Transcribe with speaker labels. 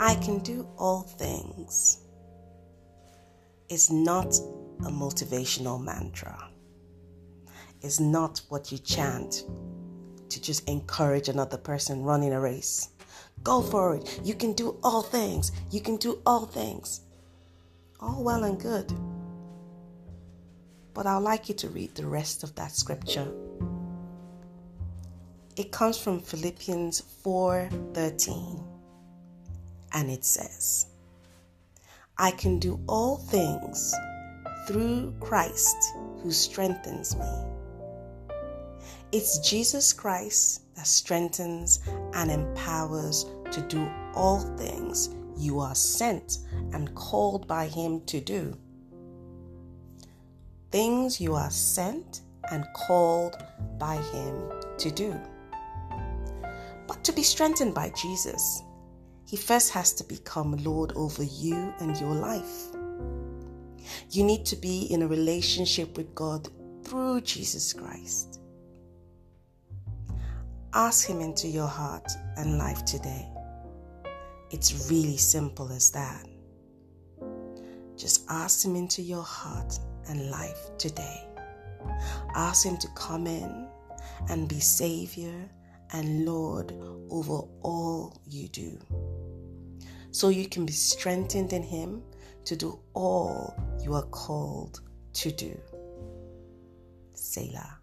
Speaker 1: I can do all things is not a motivational mantra. It's not what you chant to just encourage another person running a race. Go for it. You can do all things. You can do all things. All well and good. But I'd like you to read the rest of that scripture. It comes from Philippians 4:13. And it says, I can do all things through Christ who strengthens me. It's Jesus Christ that strengthens and empowers to do all things you are sent and called by Him to do. Things you are sent and called by Him to do. But to be strengthened by Jesus, He first has to become Lord over you and your life. You need to be in a relationship with God through Jesus Christ. Ask Him into your heart and life today. It's really simple as that. Just ask Him into your heart and life today. Ask Him to come in and be Savior and Lord over all you do. So you can be strengthened in Him to do all you are called to do. Selah.